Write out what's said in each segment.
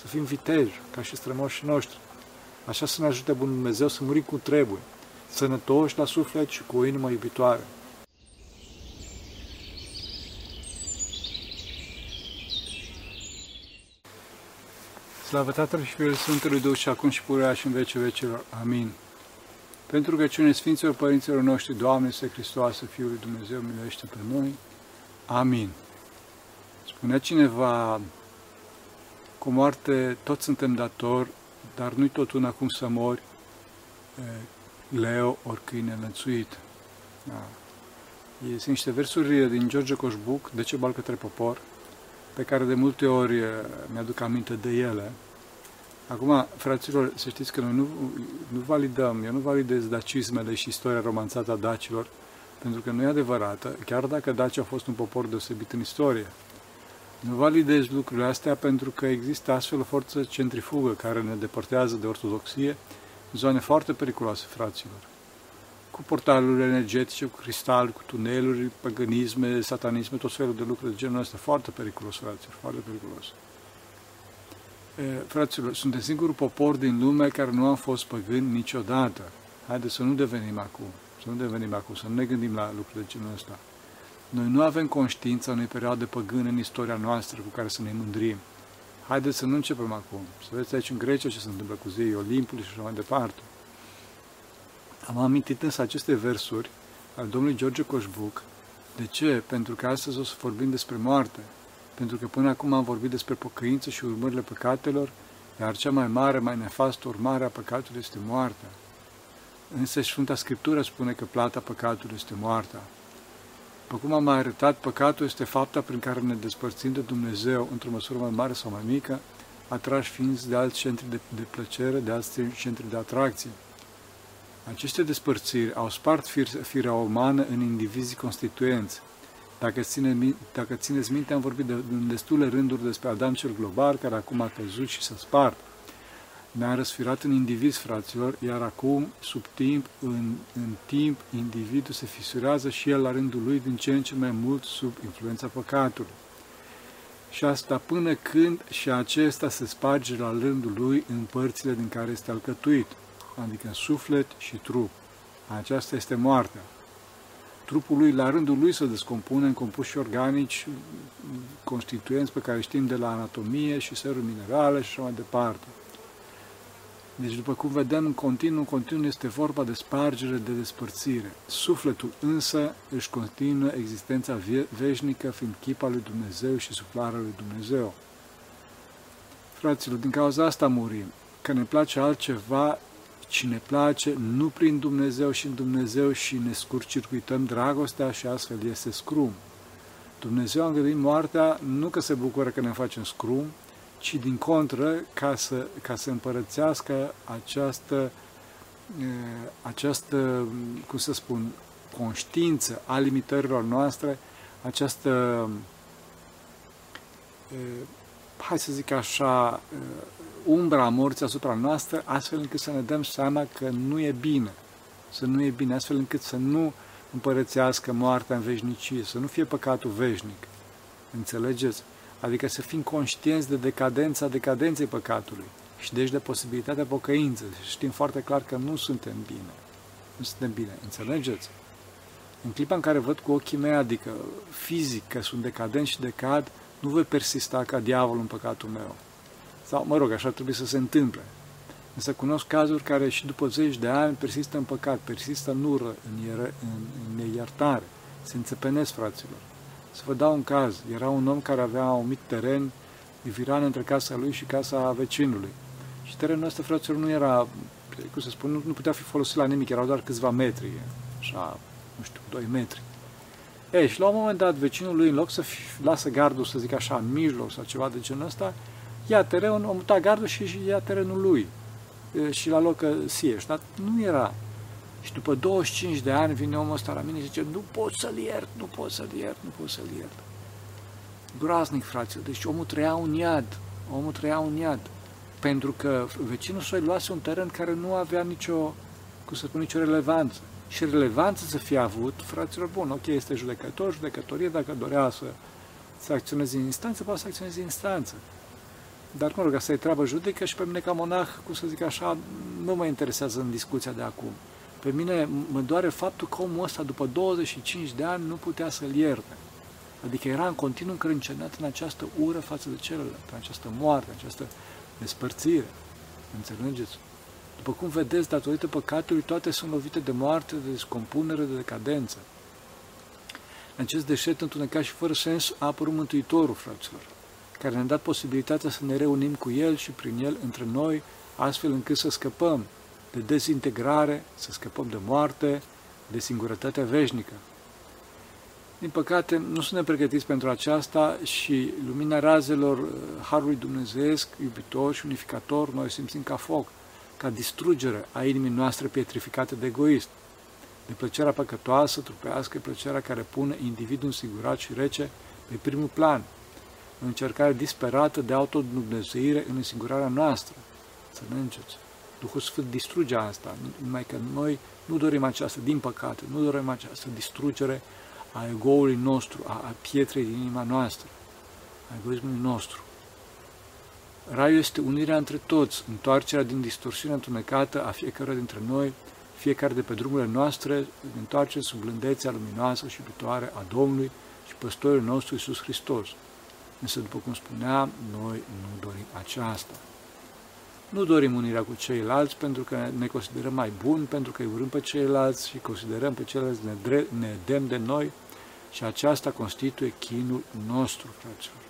să fim viteji, ca și strămoșii noștri. Așa să ne ajute Bunul Dumnezeu să murim cu trebuie, sănătoși la suflet și cu o inimă iubitoare. Slavă Tatălui și Fiului Sfântului Duh și acum și purea și în vece vecilor. Amin. Pentru că cine Sfinților Părinților noștri, Doamne, este Hristoasă, Fiul lui Dumnezeu, miluiește pe noi. Amin. Spunea cineva, cu moarte toți suntem datori, dar nu-i tot una cum să mori, leo ori câine înlățuit. Da. Sunt niște versuri din George Coșbuc, De ce bal către popor, pe care de multe ori mi-aduc aminte de ele. Acum, fraților, să știți că noi nu, nu validăm, eu nu validez dacismele și istoria romanțată a dacilor, pentru că nu e adevărată, chiar dacă dacii au fost un popor deosebit în istorie. Nu validez lucrurile astea pentru că există astfel o forță centrifugă care ne depărtează de ortodoxie, zone foarte periculoase, fraților. Cu portalurile energetice, cu cristal, cu tuneluri, păgânisme, satanisme, tot felul de lucruri de genul ăsta. Foarte periculos, fraților, foarte periculos. E, fraților, suntem singurul popor din lume care nu am fost păgâni niciodată. Haideți să nu devenim acum, să nu devenim acum, să nu ne gândim la lucruri de genul ăsta. Noi nu avem conștiința unei perioade păgâne în istoria noastră cu care să ne mândrim. Haideți să nu începem acum. Să vedeți aici în Grecia ce se întâmplă cu zeii Olimpului și așa mai departe. Am amintit însă aceste versuri al domnului George Coșbuc. De ce? Pentru că astăzi o să vorbim despre moarte. Pentru că până acum am vorbit despre pocăință și urmările păcatelor, iar cea mai mare, mai nefastă urmare a păcatului este moartea. Însă Sfânta Scriptură spune că plata păcatului este moartea. După cum am mai arătat, păcatul este fapta prin care ne despărțim de Dumnezeu într-o măsură mai mare sau mai mică, atrași fiind de alți centri de, de plăcere, de alți centri de atracție. Aceste despărțiri au spart fir, firea umană în indivizii constituenți. Dacă, ține, dacă țineți minte, am vorbit de, în destule rânduri despre Adam cel global, care acum a căzut și s-a spart ne-a răsfirat în indivizi, fraților, iar acum, sub timp, în, în timp, individul se fisurează și el la rândul lui din ce în ce mai mult sub influența păcatului. Și asta până când și acesta se sparge la rândul lui în părțile din care este alcătuit, adică în suflet și trup. Aceasta este moartea. Trupul lui, la rândul lui, se descompune în compuși organici constituenți pe care știm de la anatomie și seruri minerale și așa mai departe. Deci, după cum vedem, în continuu, în continuu este vorba de spargere, de despărțire. Sufletul însă își continuă existența veșnică, fiind chipa lui Dumnezeu și suflarea lui Dumnezeu. Fraților, din cauza asta murim. Că ne place altceva, cine place, nu prin Dumnezeu și în Dumnezeu și ne scurcircuităm dragostea și astfel este scrum. Dumnezeu a îngăduit moartea nu că se bucură că ne facem scrum, ci din contră, ca să, ca să împărățească această, această, cum să spun, conștiință a limitărilor noastre, această, hai să zic așa, umbra morții asupra noastră, astfel încât să ne dăm seama că nu e bine, să nu e bine, astfel încât să nu împărățească moartea în veșnicie, să nu fie păcatul veșnic. Înțelegeți? Adică să fim conștienți de decadența decadenței păcatului și deci de posibilitatea pocăinței. Știm foarte clar că nu suntem bine. Nu suntem bine. Înțelegeți? În clipa în care văd cu ochii mei, adică fizic, că sunt decadent și decad, nu voi persista ca diavolul în păcatul meu. Sau, mă rog, așa trebuie să se întâmple. Însă cunosc cazuri care și după zeci de ani persistă în păcat, persistă în ură, în, ieră, în, în neiertare, se înțepenesc, fraților. Să vă dau un caz. Era un om care avea un mic teren viran între casa lui și casa vecinului. Și terenul ăsta, fraților, nu era, cum să spun, nu, nu putea fi folosit la nimic, erau doar câțiva metri, așa, nu știu, 2 metri. Ei, și la un moment dat, vecinul lui, în loc să lasă gardul, să zic așa, în mijloc sau ceva de genul ăsta, ia terenul, a mutat gardul și, și ia terenul lui. E, și la loc sieși. Dar nu era și după 25 de ani vine omul ăsta la mine și zice, nu pot să-l iert, nu pot să-l iert, nu pot să-l iert. Groaznic, fraților. Deci omul trăia un iad. Omul trăia un iad. Pentru că vecinul său luase un teren care nu avea nicio, cum să spun, nicio relevanță. Și relevanță să fie avut, fraților, bun, ok, este judecător, judecătorie, dacă dorea să, să acționeze în instanță, poate să acționeze în instanță. Dar, mă rog, asta e treabă judecă și pe mine ca monah, cum să zic așa, nu mă interesează în discuția de acum. Pe mine mă doare faptul că omul ăsta, după 25 de ani, nu putea să-l ierte. Adică era în continuu încrâncenat în această ură față de celălalt, în această moarte, în această despărțire. Înțelegeți? După cum vedeți, datorită păcatului, toate sunt lovite de moarte, de descompunere, de decadență. În acest deșert întunecat și fără sens a apărut Mântuitorul, fraților, care ne-a dat posibilitatea să ne reunim cu El și prin El între noi, astfel încât să scăpăm de dezintegrare, să scăpăm de moarte, de singurătatea veșnică. Din păcate, nu suntem pregătiți pentru aceasta și lumina razelor uh, Harului Dumnezeesc, iubitor și unificator, noi simțim ca foc, ca distrugere a inimii noastre pietrificate de egoist, de plăcerea păcătoasă, trupească, plăcerea care pune individul însigurat și rece pe primul plan, în încercare disperată de autodumnezeire în însigurarea noastră. Să ne înceți. Duhul Sfânt distruge asta, numai că noi nu dorim această, din păcate, nu dorim această distrugere a egoului nostru, a, a pietrei din inima noastră, a egoismului nostru. Raiul este unirea între toți, întoarcerea din distorsiunea întunecată a fiecare dintre noi, fiecare de pe drumurile noastre, întoarce sub blândețea luminoasă și iubitoare a Domnului și păstorul nostru Iisus Hristos. Însă, după cum spuneam, noi nu dorim aceasta. Nu dorim unirea cu ceilalți pentru că ne considerăm mai buni, pentru că îi urâm pe ceilalți și considerăm pe ceilalți nedem de noi și aceasta constituie chinul nostru, fraților.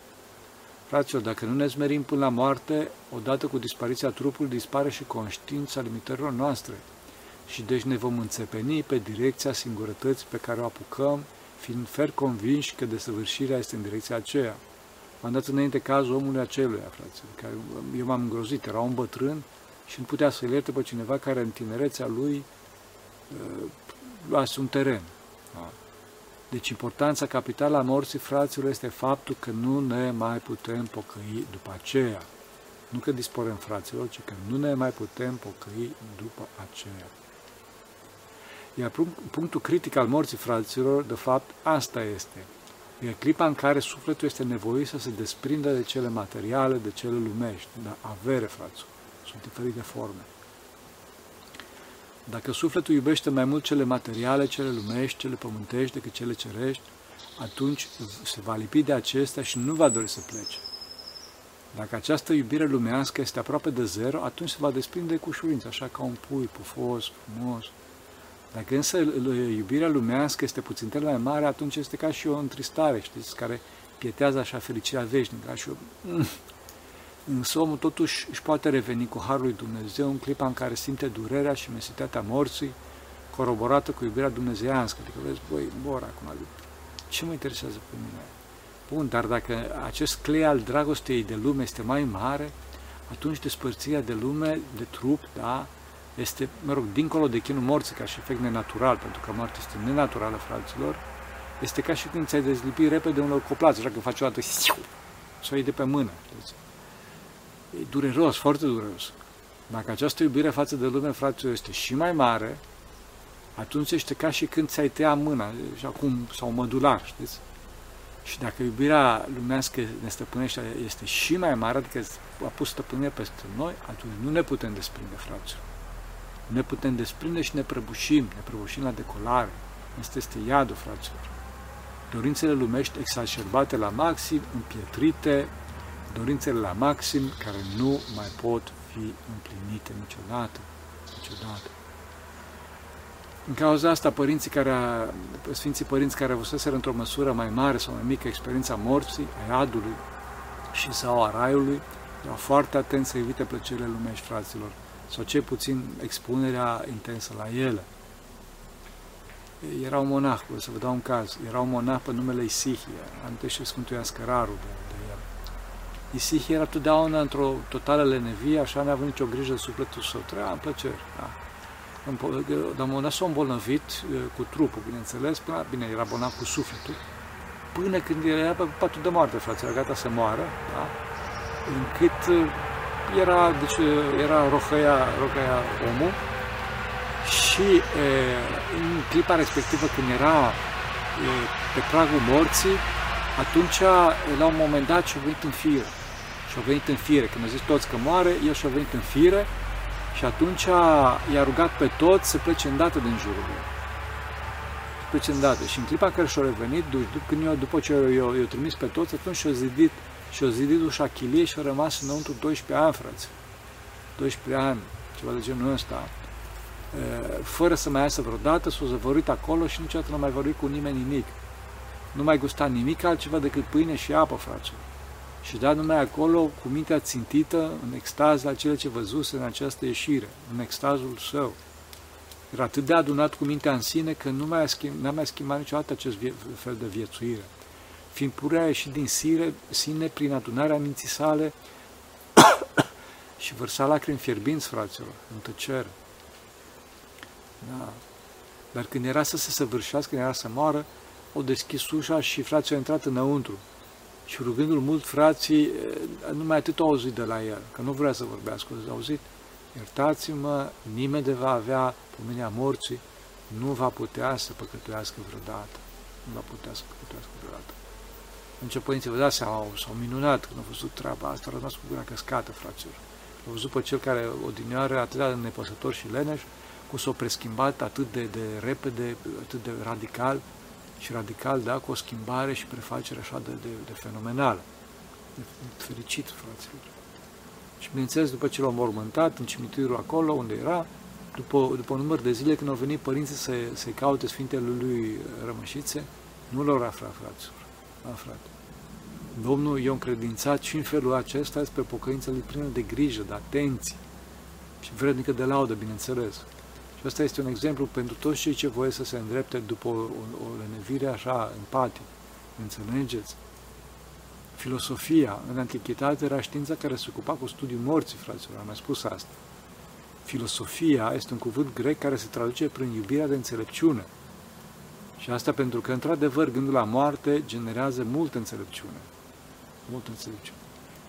Fraților, dacă nu ne zmerim până la moarte, odată cu dispariția trupului dispare și conștiința limitărilor noastre și deci ne vom înțepeni pe direcția singurătății pe care o apucăm, fiind fer convinși că desăvârșirea este în direcția aceea. M-am dat înainte cazul omului aceluia, frate, care eu m-am îngrozit, era un bătrân și nu putea să-l ierte pe cineva care în tinerețea lui uh, luase un teren. Da. Deci importanța capitală a morții fraților este faptul că nu ne mai putem pocăi după aceea. Nu că disporăm fraților, ci că nu ne mai putem pocăi după aceea. Iar punctul critic al morții fraților, de fapt, asta este – E clipa în care sufletul este nevoit să se desprindă de cele materiale, de cele lumești, dar avere, fraților. Sunt diferite forme. Dacă sufletul iubește mai mult cele materiale, cele lumești, cele pământești decât cele cerești, atunci se va lipi de acestea și nu va dori să plece. Dacă această iubire lumească este aproape de zero, atunci se va desprinde cu ușurință, așa ca un pui pufos, frumos, dacă însă iubirea lumească este puțin mai mare, atunci este ca și o întristare, știți, care pietează așa fericirea veșnică, ca și o... Mm. Însă omul totuși își poate reveni cu Harul lui Dumnezeu în clipa în care simte durerea și mesitatea morții, coroborată cu iubirea dumnezeiască. Adică vezi, băi, bor acum, ce mă interesează pe mine? Bun, dar dacă acest clei al dragostei de lume este mai mare, atunci despărțirea de lume, de trup, da, este, mă rog, dincolo de chinul morții ca și efect nenatural, pentru că moartea este nenaturală, fraților, este ca și când ți-ai dezlipi repede un coplaț, așa că faci o dată și o iei de pe mână. Știți? E dureros, foarte dureros. Dacă această iubire față de lume, fraților, este și mai mare, atunci este ca și când ți-ai tăia mâna, și acum, sau mădular, știți? Și dacă iubirea lumească ne stăpânește este și mai mare, adică a pus stăpânire peste noi, atunci nu ne putem desprinde, fraților ne putem desprinde și ne prăbușim, ne prăbușim la decolare. Asta este iadul, fraților. Dorințele lumești exacerbate la maxim, împietrite, dorințele la maxim care nu mai pot fi împlinite niciodată. Niciodată. În cauza asta, părinții care, Sfinții Părinți care avuseseră într-o măsură mai mare sau mai mică experiența morții, a iadului și sau a raiului, erau foarte atenți să evite plăcerile lumești, fraților sau cel puțin expunerea intensă la ele. Era un monah, o să vă dau un caz, era un monah pe numele Isihie, amintește Sfântul Ioan Scăraru de, de el. Isihie era totdeauna într-o totală lenevie, așa n-a avut nicio grijă de sufletul său, trăia în plăceri. Da. Dar monah s-a îmbolnăvit cu trupul, bineînțeles, până, bine, era bolnav cu sufletul, până când era pe patul de moarte, frate, era gata să moară, da? încât era, deci, era rohăia, rohăia omul și e, în clipa respectivă când era e, pe pragul morții, atunci, la un moment dat, și-a venit în fir. Și au venit în fire. Când au zis toți că moare, el și-a venit în fire și atunci i-a rugat pe toți să plece îndată din jurul lui. Să plece îndată. Și în clipa care și-a revenit, când eu, după ce i-a trimis pe toți, atunci și-a zidit, și-a zidit ușa chilie și a rămas înăuntru 12 ani, frate. 12 ani, ceva de genul ăsta. Fără să mai iasă vreodată, s-a zăvorit acolo și niciodată nu a mai vorbit cu nimeni nimic. Nu mai gusta nimic altceva decât pâine și apă, frate și da numai acolo cu mintea țintită în extaz la cele ce văzuse în această ieșire, în extazul său. Era atât de adunat cu mintea în sine că nu mai a schimb, n-a mai schimbat niciodată acest fel de viețuire. Fiind purea ieșit din sine, sine prin adunarea minții sale și vărsa lacrimi fierbinți, fraților, în tăcere. Da. Dar când era să se săvârșească, când era să moară, o deschis ușa și frații au intrat înăuntru și rugându-l mult frații, eh, numai atât au auzit de la el, că nu vrea să vorbească, au auzit, iertați-mă, nimeni de va avea pomenia morții, nu va putea să păcătuiască vreodată. Nu va putea să păcătuiască vreodată. Ce părinții vă dați seama, s-au minunat când au văzut treaba asta, au rămas cu gura căscată, fraților. Au văzut pe cel care odinioară atât de nepăsător și leneș, cum s-a preschimbat atât de, de repede, atât de radical, și radical, da, cu o schimbare și prefacere așa de, de, de fenomenală. De, de fericit, fraților. Și bineînțeles, după ce l-au mormântat în cimitirul acolo unde era, după, după un număr de zile când au venit părinții să, să-i caute Sfintele lui Rămășițe, nu l-au aflat, fraților. Aflat. Domnul i-a încredințat și în felul acesta spre pocăința lui plină de grijă, de atenție și vrednică de laudă, bineînțeles. Și asta este un exemplu pentru toți cei ce voie să se îndrepte după o, o, o lenevire așa empatică. Înțelegeți? Filosofia în antichitate era știința care se ocupa cu studiul morții, fraților, am mai spus asta. Filosofia este un cuvânt grec care se traduce prin iubirea de înțelepciune. Și asta pentru că, într-adevăr, gândul la moarte generează multă înțelepciune. Multă înțelepciune.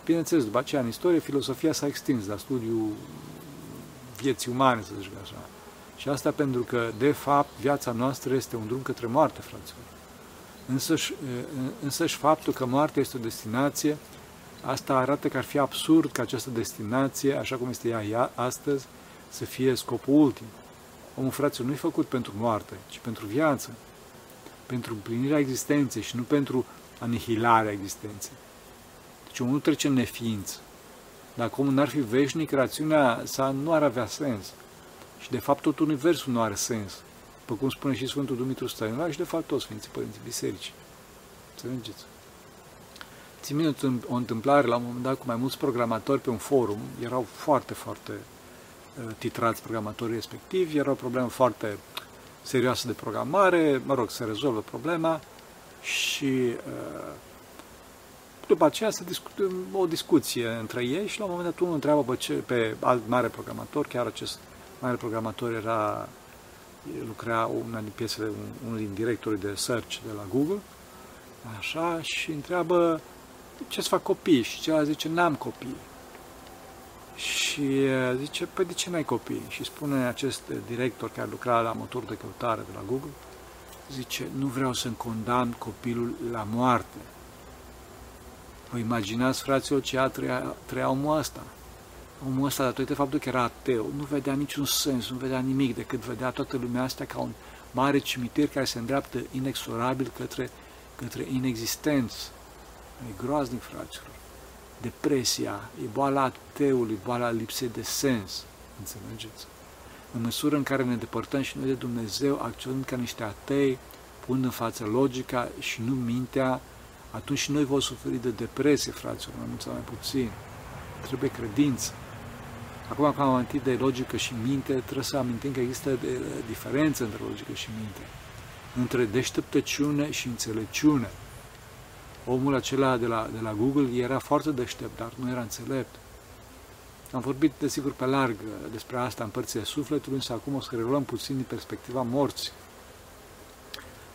Bineînțeles, după aceea, în istorie, filosofia s-a extins la studiul vieții umane, să zic așa. Și asta pentru că, de fapt, viața noastră este un drum către moarte, fraților. Însăși, însăși faptul că moartea este o destinație, asta arată că ar fi absurd ca această destinație, așa cum este ea astăzi, să fie scopul ultim. Omul, fraților, nu e făcut pentru moarte, ci pentru viață, pentru împlinirea existenței și nu pentru anihilarea existenței. Deci omul nu trece în neființă. Dacă omul n-ar fi veșnic, rațiunea sa nu ar avea sens. Și de fapt tot universul nu are sens. După cum spune și Sfântul Dumitru Stainla și de fapt toți Sfinții Părinții Bisericii. Înțelegeți? Țin minte o întâmplare la un moment dat cu mai mulți programatori pe un forum. Erau foarte, foarte uh, titrați programatorii respectivi. Era o problemă foarte serioasă de programare. Mă rog, se rezolvă problema și uh, după aceea se discută o discuție între ei și la un moment dat unul întreabă pe, ce, pe alt mare programator, chiar acest mare programator era, lucra una din piesele, unul din directorii de search de la Google, așa, și întreabă ce să fac copii și celălalt zice, n-am copii. Și zice, păi de ce n-ai copii? Și spune acest director care lucra la motor de căutare de la Google, zice, nu vreau să-mi condamn copilul la moarte. Vă imaginați, fraților, ce a trăia, trăia omul ăsta? omul ăsta, datorită faptului că era ateu, nu vedea niciun sens, nu vedea nimic decât vedea toată lumea asta ca un mare cimitir care se îndreaptă inexorabil către, către inexistență. E groaznic, fraților. Depresia, e boala ateului, boala lipsei de sens. Înțelegeți? În măsură în care ne depărtăm și noi de Dumnezeu, acționând ca niște atei, punând în față logica și nu mintea, atunci și noi vom suferi de depresie, fraților, mai mult sau mai puțin. Trebuie credință. Acum, că am amintit de logică și minte, trebuie să amintim că există de, diferență între logică și minte. Între deșteptăciune și înțelepciune. Omul acela de la, de la Google era foarte deștept, dar nu era înțelept. Am vorbit, desigur, pe larg despre asta în părțile sufletului, însă acum o să reluăm puțin din perspectiva morții.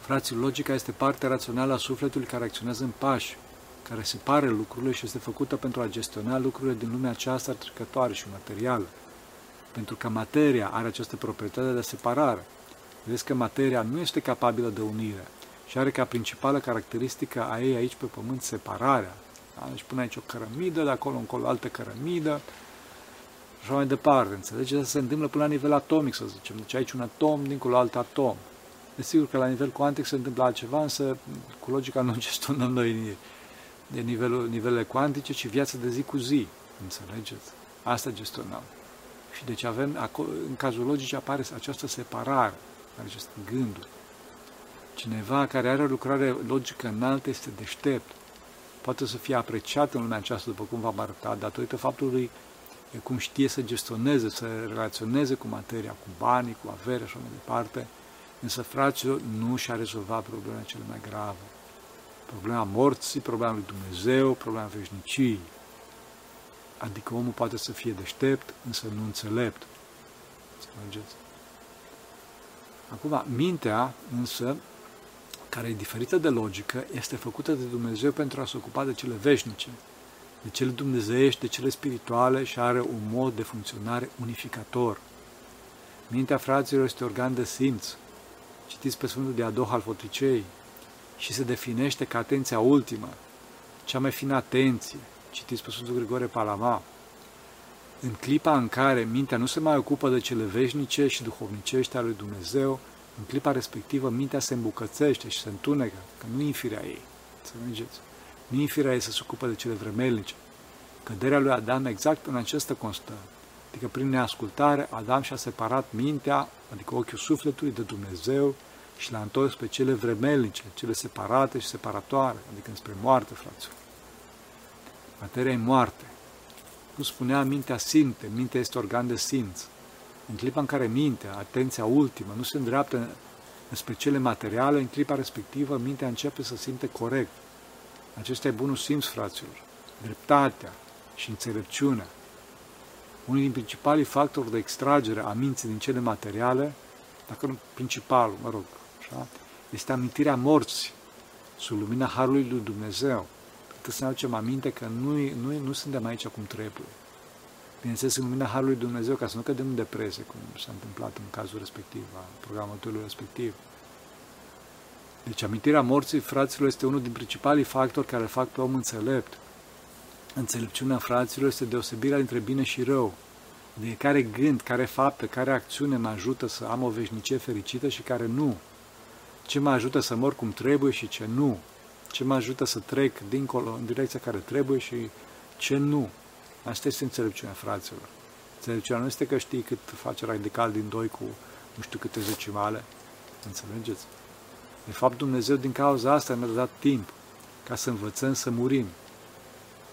Frații, logica este partea rațională a sufletului care acționează în pași care separă lucrurile și este făcută pentru a gestiona lucrurile din lumea aceasta trecătoare și materială. Pentru că materia are această proprietate de separare. Vedeți că materia nu este capabilă de unire și are ca principală caracteristică a ei aici pe pământ separarea. Da? Deci pune aici o cărămidă, de acolo încolo altă cărămidă, și așa mai departe. Înțelegeți? Se întâmplă până la nivel atomic, să zicem. Deci aici un atom, dincolo alt atom. Desigur că la nivel cuantic se întâmplă altceva, însă cu logica nu gestionăm noi de nivelul, nivelele cuantice, ci viața de zi cu zi. Înțelegeți? Asta gestionăm. Și deci avem, în cazul logic apare această separare, acest gândul. Cineva care are o lucrare logică înaltă este deștept. Poate să fie apreciat în lumea aceasta, după cum v-am arătat, datorită faptului cum știe să gestioneze, să relaționeze cu materia, cu banii, cu averea și așa mai departe, însă fraților nu și-a rezolvat problemele cele mai grave. Problema morții, problema lui Dumnezeu, problema veșniciei. Adică omul poate să fie deștept, însă nu înțelept. Înțelegeți? Acum, mintea, însă, care e diferită de logică, este făcută de Dumnezeu pentru a se ocupa de cele veșnice, de cele dumnezeiești, de cele spirituale și are un mod de funcționare unificator. Mintea fraților este organ de simț. Citiți pe Sfântul Diadoh al Fotricei și se definește ca atenția ultimă, cea mai fină atenție. Citiți pe Sfântul Grigore Palama. În clipa în care mintea nu se mai ocupă de cele veșnice și duhovnicești ale lui Dumnezeu, în clipa respectivă mintea se îmbucățește și se întunecă, că nu e firea ei. Să mergeți. Nu e firea ei să se ocupă de cele vremelnice. Căderea lui Adam exact în această constă. Adică prin neascultare, Adam și-a separat mintea, adică ochiul sufletului de Dumnezeu și l-a întors pe cele vremelnice, cele separate și separatoare, adică spre moarte, fraților. Materia e moarte. Cum spunea, mintea simte, mintea este organ de simț. În clipa în care mintea, atenția ultimă, nu se îndreaptă spre cele materiale, în clipa respectivă, mintea începe să simte corect. Acesta e bunul simț, fraților. Dreptatea și înțelepciunea. Unul din principalii factori de extragere a minții din cele materiale, dacă nu principalul, mă rog, așa, este amintirea morții sub lumina Harului lui Dumnezeu. Trebuie să ne aducem aminte că nu, nu, nu suntem aici cum trebuie bineînțeles, în lumina Harului Dumnezeu, ca să nu cădem în depresie, cum s-a întâmplat în cazul respectiv, a programatorului respectiv. Deci amintirea morții fraților este unul din principalii factori care fac pe om înțelept. Înțelepciunea fraților este deosebirea dintre bine și rău. De care gând, care fapte, care acțiune mă ajută să am o veșnicie fericită și care nu. Ce mă ajută să mor cum trebuie și ce nu. Ce mă ajută să trec dincolo, în direcția care trebuie și ce nu. Asta este înțelepciunea, fraților. Înțelepciunea nu este că știi cât face radical din doi cu nu știu câte zecimale. Înțelegeți? De fapt, Dumnezeu din cauza asta ne-a dat timp ca să învățăm să murim.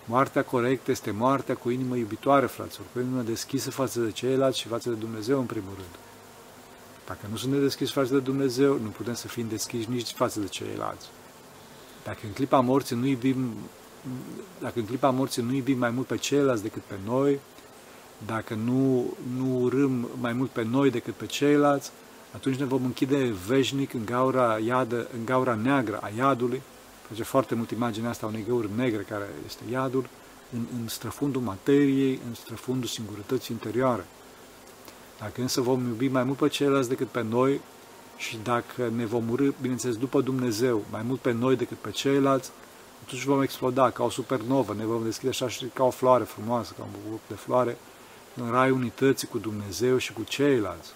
Moartea corectă este moartea cu inimă iubitoare, fraților, cu inimă deschisă față de ceilalți și față de Dumnezeu, în primul rând. Dacă nu suntem deschiși față de Dumnezeu, nu putem să fim deschiși nici față de ceilalți. Dacă în clipa morții nu iubim dacă în clipa morții nu iubim mai mult pe ceilalți decât pe noi, dacă nu, nu urâm mai mult pe noi decât pe ceilalți, atunci ne vom închide veșnic în gaura, iadă, în gaura neagră a iadului. Face foarte mult imaginea asta unei găuri negre care este iadul, în, în străfundul materiei, în străfundul singurătății interioare. Dacă însă vom iubi mai mult pe ceilalți decât pe noi și dacă ne vom urâ, bineînțeles, după Dumnezeu, mai mult pe noi decât pe ceilalți, atunci vom exploda ca o supernovă, ne vom deschide așa și ca o floare frumoasă, ca un bubuc de floare, în rai unității cu Dumnezeu și cu ceilalți.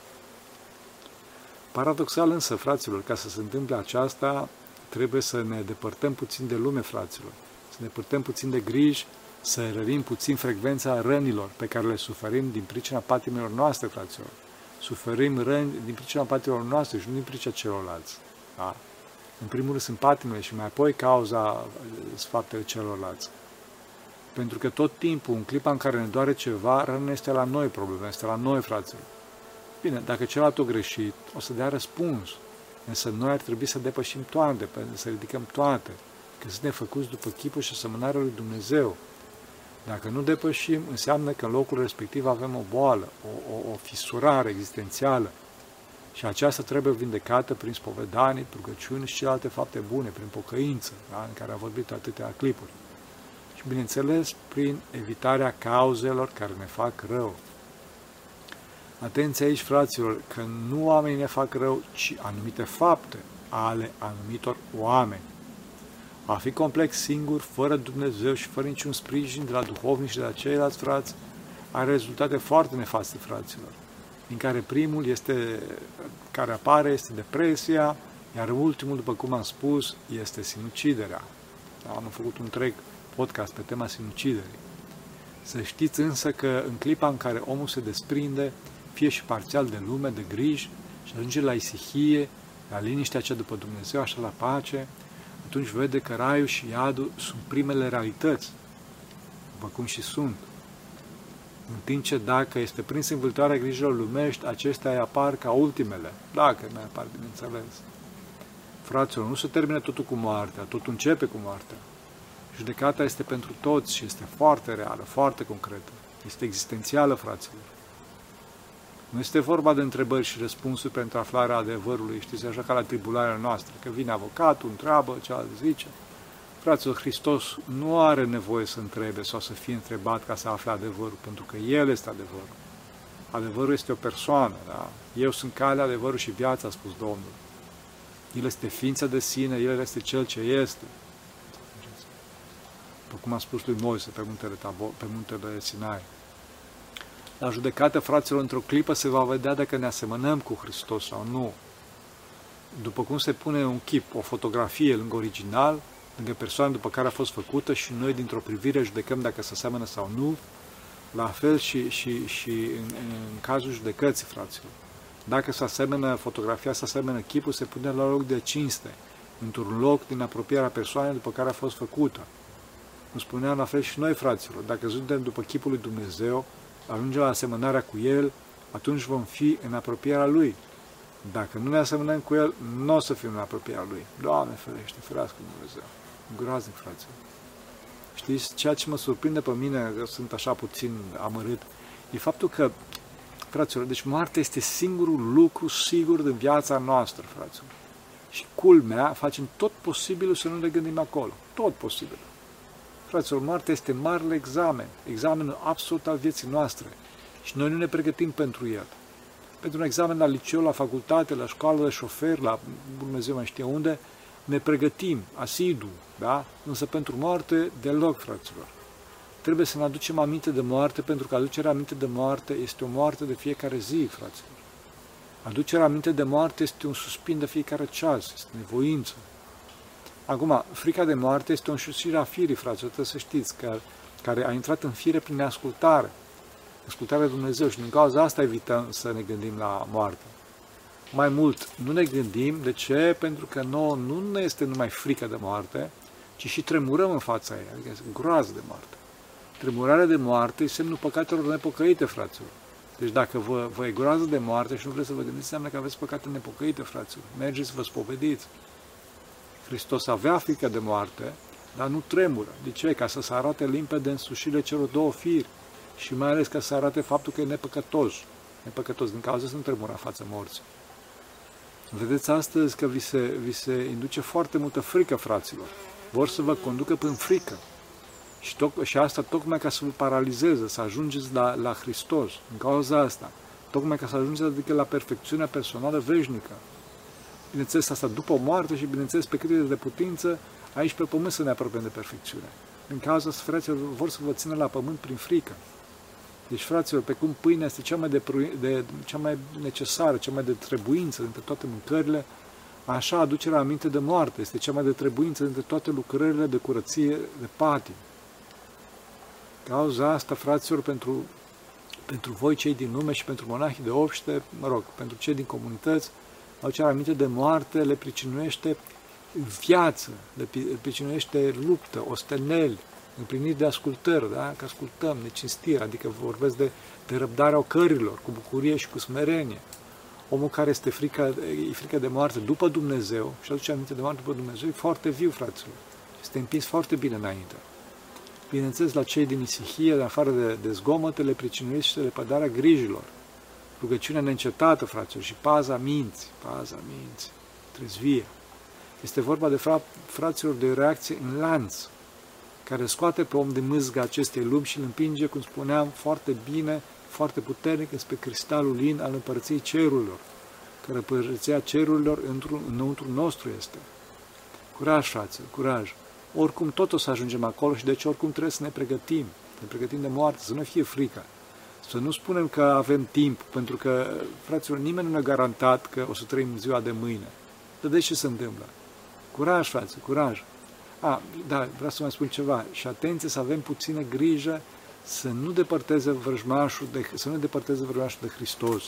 Paradoxal însă, fraților, ca să se întâmple aceasta, trebuie să ne depărtăm puțin de lume, fraților, să ne depărtăm puțin de griji, să rărim puțin frecvența rănilor pe care le suferim din pricina patimilor noastre, fraților. Suferim răni din pricina patimilor noastre și nu din pricina celorlalți. Da? În primul rând sunt patimile și mai apoi cauza faptele celorlalți. Pentru că tot timpul, în clipa în care ne doare ceva, răna este la noi problema, este la noi, fraților. Bine, dacă celălalt a greșit, o să dea răspuns. Însă noi ar trebui să depășim toate, să ridicăm toate, că suntem făcuți după chipul și asemănarea lui Dumnezeu. Dacă nu depășim, înseamnă că în locul respectiv avem o boală, o, o, o fisurare existențială, și aceasta trebuie vindecată prin spovedanie, rugăciuni și celelalte fapte bune, prin pocăință, da? în care a vorbit atâtea clipuri. Și, bineînțeles, prin evitarea cauzelor care ne fac rău. Atenție aici, fraților, că nu oamenii ne fac rău, ci anumite fapte ale anumitor oameni. A fi complex singur, fără Dumnezeu și fără niciun sprijin de la duhovnici și de la ceilalți frați, are rezultate foarte nefaste, fraților, din care primul este, care apare este depresia, iar ultimul, după cum am spus, este sinuciderea. Am făcut un întreg podcast pe tema sinuciderii. Să știți însă că în clipa în care omul se desprinde, fie și parțial de lume, de griji, și ajunge la isihie, la liniștea cea după Dumnezeu, așa la pace, atunci vede că raiul și iadul sunt primele realități, după cum și sunt. În timp ce dacă este prins în vâltoarea grijilor lumești, acestea îi apar ca ultimele, dacă mai apar, bineînțeles. Fraților, nu se termină totul cu moartea, totul începe cu moartea. Judecata este pentru toți și este foarte reală, foarte concretă. Este existențială, fraților. Nu este vorba de întrebări și răspunsuri pentru aflarea adevărului, știți, așa ca la tribularea noastră, că vine avocatul, întreabă, cealaltă zice. Fraților, Hristos nu are nevoie să întrebe sau să fie întrebat ca să afle adevărul, pentru că El este adevărul. Adevărul este o persoană, da? Eu sunt calea, adevărul și viața, a spus Domnul. El este ființa de sine, El este Cel ce este. După cum a spus lui Moise pe muntele, Tabor, pe muntele Sinai. La judecată, fraților, într-o clipă se va vedea dacă ne asemănăm cu Hristos sau nu. După cum se pune un chip, o fotografie lângă original, lângă persoana după care a fost făcută și noi dintr-o privire judecăm dacă se aseamănă sau nu, la fel și, și, și în, în cazul judecății, fraților. Dacă se asemenă fotografia, se asemenă chipul, se pune la loc de cinste, într-un loc din apropierea persoanei după care a fost făcută. Cum spuneam la fel și noi, fraților, dacă suntem după chipul lui Dumnezeu, ajungem la asemănarea cu El, atunci vom fi în apropierea Lui. Dacă nu ne asemănăm cu El, nu o să fim în apropierea Lui. Doamne ferește, ferească Dumnezeu. Groaznic, fraților. Știți, ceea ce mă surprinde pe mine, că sunt așa puțin amărât, e faptul că, fraților, deci moartea este singurul lucru sigur din viața noastră, fraților. Și culmea, facem tot posibilul să nu ne gândim acolo. Tot posibil. Fraților, moartea este marele examen, examenul absolut al vieții noastre. Și noi nu ne pregătim pentru el. Pentru un examen la liceu, la facultate, la școală de șofer, la Dumnezeu mai știe unde, ne pregătim, asidu, da? Însă pentru moarte, deloc, fraților. Trebuie să ne aducem aminte de moarte, pentru că aducerea aminte de moarte este o moarte de fiecare zi, fraților. Aducerea aminte de moarte este un suspin de fiecare ceas, este nevoință, Acum, frica de moarte este o înșușire a firii, frate, trebuie să știți, că, care a intrat în fire prin neascultare. Ascultarea de Dumnezeu și din cauza asta evităm să ne gândim la moarte. Mai mult, nu ne gândim, de ce? Pentru că nouă nu ne este numai frică de moarte, ci și tremurăm în fața ei, adică este groază de moarte. Tremurarea de moarte e semnul păcatelor nepocăite, fraților. Deci dacă vă, vă e groază de moarte și nu vreți să vă gândiți, înseamnă că aveți păcate nepocăite, fraților. Mergeți să vă spovediți. Hristos avea frică de moarte, dar nu tremură. De ce? Ca să se arate limpede însușirile celor două firi și mai ales ca să arate faptul că e nepăcătos. Nepăcătos din cauza să nu tremura față morții. Vedeți astăzi că vi se, vi se induce foarte multă frică, fraților. Vor să vă conducă prin frică. Și, toc, și asta tocmai ca să vă paralizeze, să ajungeți la, la Hristos, în cauza asta. Tocmai ca să ajungeți adică la perfecțiunea personală veșnică bineînțeles asta după moarte și bineînțeles pe cât de putință, aici pe pământ să ne apropiem de perfecțiune. În cauza asta, fraților, vor să vă țină la pământ prin frică. Deci, fraților, pe cum pâinea este cea mai, de, de, cea mai necesară, cea mai de trebuință dintre toate mâncările, așa aducerea aminte de moarte este cea mai de trebuință dintre toate lucrările de curăție, de patim. Cauza asta, fraților, pentru, pentru voi cei din lume și pentru monahii de obște, mă rog, pentru cei din comunități, aducerea aminte de moarte le pricinuiește viață, le pricinuiește luptă, osteneli, împliniri de ascultări, da? că ascultăm, necinstire, adică vorbesc de, de răbdarea ocărilor, cu bucurie și cu smerenie. Omul care este frică, e frică de moarte după Dumnezeu și aduce aminte de moarte după Dumnezeu, e foarte viu, fraților. Este împins foarte bine înainte. Bineînțeles, la cei din Isihie, de afară de, de zgomote, le pricinuiește lepădarea grijilor rugăciunea neîncetată, fraților, și paza minți, paza minți, trezvie. Este vorba de fra- fraților de reacție în lanț, care scoate pe om de mâzga acestei lumi și îl împinge, cum spuneam, foarte bine, foarte puternic spre cristalul lin al împărăției cerurilor, care împărăția cerurilor într-un, înăuntru nostru este. Curaj, fraților, curaj! oricum tot o să ajungem acolo și deci oricum trebuie să ne pregătim, să ne pregătim de moarte, să nu fie frică. Să nu spunem că avem timp, pentru că, fraților, nimeni nu ne-a garantat că o să trăim ziua de mâine. Dar de ce se întâmplă? Curaj, frate, curaj. A, da, vreau să mai spun ceva. Și atenție să avem puțină grijă să nu depărteze vrăjmașul de, să nu depărteze vrăjmașul de Hristos,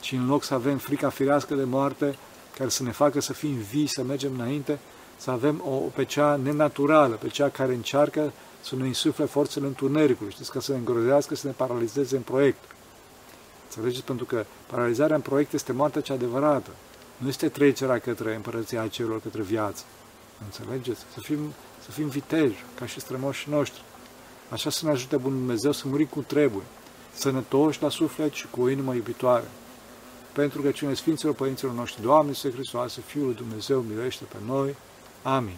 ci în loc să avem frica firească de moarte, care să ne facă să fim vii, să mergem înainte, să avem o, pe cea nenaturală, pe cea care încearcă să ne insufle forțele întunericului, știți, ca să ne îngrozească, să ne paralizeze în proiect. Înțelegeți? Pentru că paralizarea în proiect este moartea cea adevărată. Nu este trecerea către împărăția celor, către viață. Înțelegeți? Să fim, să fim viteji, ca și strămoșii noștri. Așa să ne ajute Bunul Dumnezeu să murim cum trebuie, sănătoși la suflet și cu o inimă iubitoare. Pentru că cine Sfinților Părinților noștri, Doamne, Să Hristoase, Fiul Dumnezeu, milește pe noi. Amin.